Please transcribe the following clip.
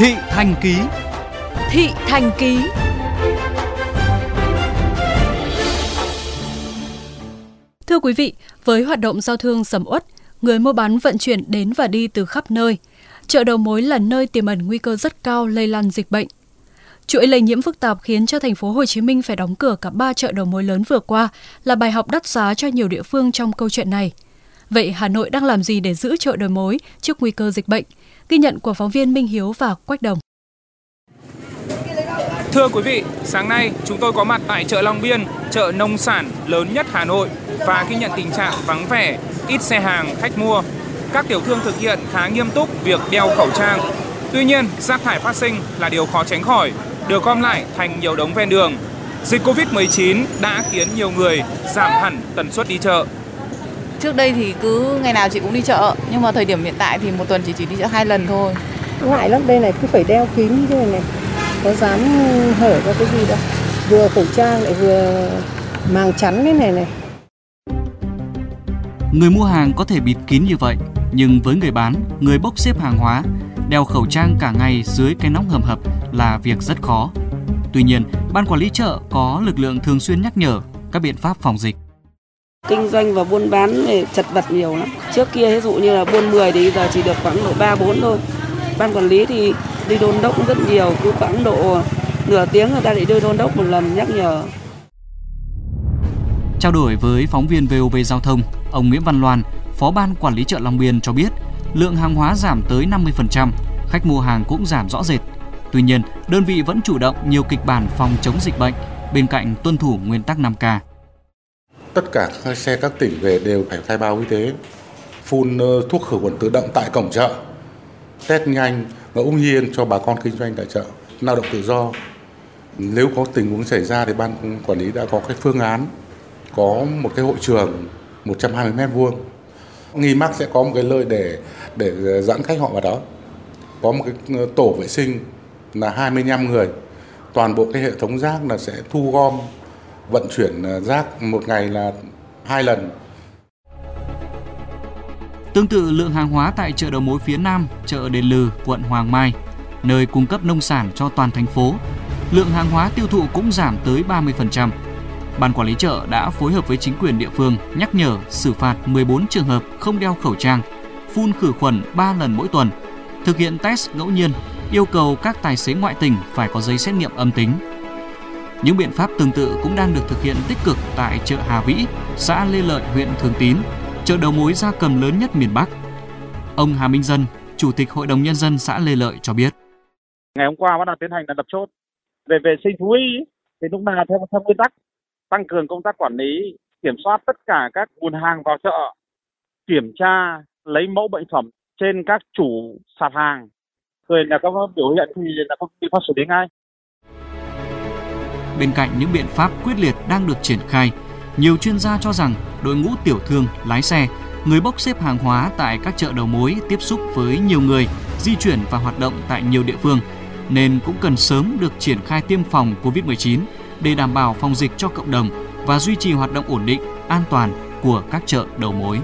Thị Thành Ký Thị Thành Ký Thưa quý vị, với hoạt động giao thương sầm uất, người mua bán vận chuyển đến và đi từ khắp nơi. Chợ đầu mối là nơi tiềm ẩn nguy cơ rất cao lây lan dịch bệnh. Chuỗi lây nhiễm phức tạp khiến cho thành phố Hồ Chí Minh phải đóng cửa cả ba chợ đầu mối lớn vừa qua là bài học đắt giá cho nhiều địa phương trong câu chuyện này. Vậy Hà Nội đang làm gì để giữ chợ đầu mối trước nguy cơ dịch bệnh? Ghi nhận của phóng viên Minh Hiếu và Quách Đồng. Thưa quý vị, sáng nay chúng tôi có mặt tại chợ Long Biên, chợ nông sản lớn nhất Hà Nội và ghi nhận tình trạng vắng vẻ, ít xe hàng, khách mua. Các tiểu thương thực hiện khá nghiêm túc việc đeo khẩu trang. Tuy nhiên, rác thải phát sinh là điều khó tránh khỏi, được gom lại thành nhiều đống ven đường. Dịch Covid-19 đã khiến nhiều người giảm hẳn tần suất đi chợ. Trước đây thì cứ ngày nào chị cũng đi chợ, nhưng mà thời điểm hiện tại thì một tuần chị chỉ đi chợ hai lần thôi. Ngại lắm, đây này cứ phải đeo kín như thế này này. Có dám hở ra cái gì đâu. Vừa khẩu trang lại vừa màng chắn thế này này. Người mua hàng có thể bịt kín như vậy, nhưng với người bán, người bốc xếp hàng hóa, đeo khẩu trang cả ngày dưới cái nóng hầm hập là việc rất khó. Tuy nhiên, ban quản lý chợ có lực lượng thường xuyên nhắc nhở các biện pháp phòng dịch. Kinh doanh và buôn bán thì chật vật nhiều lắm. Trước kia ví dụ như là buôn 10 thì giờ chỉ được khoảng độ 3 4 thôi. Ban quản lý thì đi đôn đốc rất nhiều, cứ khoảng độ nửa tiếng người ta lại đi đôn đốc một lần nhắc nhở. Trao đổi với phóng viên VOV Giao thông, ông Nguyễn Văn Loan, Phó ban quản lý chợ Long Biên cho biết, lượng hàng hóa giảm tới 50%, khách mua hàng cũng giảm rõ rệt. Tuy nhiên, đơn vị vẫn chủ động nhiều kịch bản phòng chống dịch bệnh bên cạnh tuân thủ nguyên tắc 5K. Tất cả các xe các tỉnh về đều phải khai báo y tế, phun ờ, thuốc khử khuẩn tự động tại cổng chợ, test nhanh ngẫu nhiên cho bà con kinh doanh tại chợ, lao động tự do. Nếu có tình huống xảy ra thì ban quản lý đã có cái phương án có một cái hội trường 120 mét vuông. Nghi mắc sẽ có một cái nơi để để ờ, giãn cách họ vào đó. Có một cái ờ, tổ vệ sinh là 25 người. Toàn bộ cái hệ thống rác là sẽ thu gom vận chuyển à, rác một ngày là hai lần. Tương tự lượng hàng hóa tại chợ đầu mối phía Nam, chợ Đền Lừ, quận Hoàng Mai, nơi cung cấp nông sản cho toàn thành phố, lượng hàng hóa tiêu thụ cũng giảm tới 30%. Ban quản lý chợ đã phối hợp với chính quyền địa phương nhắc nhở xử phạt 14 trường hợp không đeo khẩu trang, phun khử khuẩn 3 lần mỗi tuần, thực hiện test ngẫu nhiên, yêu cầu các tài xế ngoại tỉnh phải có giấy xét nghiệm âm tính. Những biện pháp tương tự cũng đang được thực hiện tích cực tại chợ Hà Vĩ, xã Lê Lợi, huyện Thường Tín, chợ đầu mối gia cầm lớn nhất miền Bắc. Ông Hà Minh Dân, Chủ tịch Hội đồng Nhân dân xã Lê Lợi cho biết. Ngày hôm qua bắt đầu tiến hành là lập chốt. Về vệ sinh thú y thì lúc nào theo theo nguyên tắc tăng cường công tác quản lý, kiểm soát tất cả các nguồn hàng vào chợ, kiểm tra lấy mẫu bệnh phẩm trên các chủ sạp hàng. Rồi là có biểu hiện thì là có ty phát xử lý ngay. Bên cạnh những biện pháp quyết liệt đang được triển khai, nhiều chuyên gia cho rằng đội ngũ tiểu thương, lái xe, người bốc xếp hàng hóa tại các chợ đầu mối tiếp xúc với nhiều người, di chuyển và hoạt động tại nhiều địa phương nên cũng cần sớm được triển khai tiêm phòng COVID-19 để đảm bảo phòng dịch cho cộng đồng và duy trì hoạt động ổn định, an toàn của các chợ đầu mối.